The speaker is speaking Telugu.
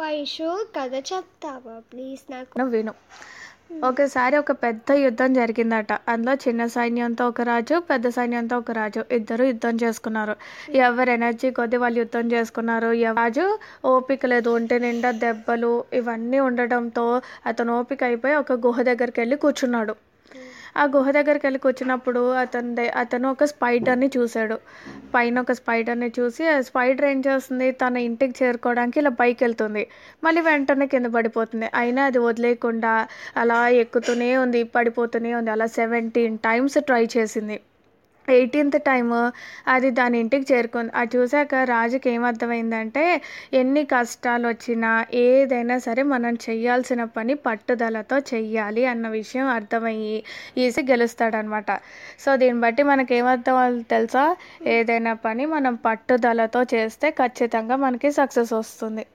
వైషు కథ చెప్తావా? ప్లీజ్ నాకు. విను. ఒకసారి ఒక పెద్ద యుద్ధం జరిగిందట. అందులో చిన్న సైన్యంతో ఒక రాజు పెద్ద సైన్యంతో ఒక రాజు. ఇద్దరు యుద్ధం చేసుకున్నారు. ఎవరు ఎనర్జీ కొద్ది వాళ్ళు యుద్ధం చేసుకున్నారు. రాజు ఓపిక లేదు. ఒంటి నిండా దెబ్బలు ఇవన్నీ ఉండటంతో అతను ఓపిక అయిపోయి ఒక గుహ దగ్గరికి వెళ్ళి కూర్చున్నాడు. ఆ గుహ దగ్గరికి వెళ్ళి కూర్చున్నప్పుడు అతను అతను ఒక స్పైడర్ని చూశాడు. పైన ఒక స్పైడర్ని చూసి ఆ స్పైడర్ ఏం చేస్తుంది? తన ఇంటికి చేరుకోవడానికి ఇలా పైకి వెళ్తుంది. మళ్ళీ వెంటనే కింద పడిపోతుంది. అయినా అది వదిలేయకుండా అలా ఎక్కుతూనే ఉంది పడిపోతూనే ఉంది. అలా సెవెంటీన్ టైమ్స్ ట్రై చేసింది. ఎయిటీన్త్ టైమ్ అది దాని ఇంటికి చేరుకుంది అది చూశాక రాజుకి ఏమర్థమైందంటే ఎన్ని కష్టాలు వచ్చినా ఏదైనా సరే మనం చేయాల్సిన పని పట్టుదలతో చెయ్యాలి అన్న విషయం అర్థమయ్యి ఈజీ గెలుస్తాడనమాట. సో దీన్ని బట్టి మనకి ఏమర్థం తెలుసా? ఏదైనా పని మనం పట్టుదలతో చేస్తే ఖచ్చితంగా మనకి సక్సెస్ వస్తుంది.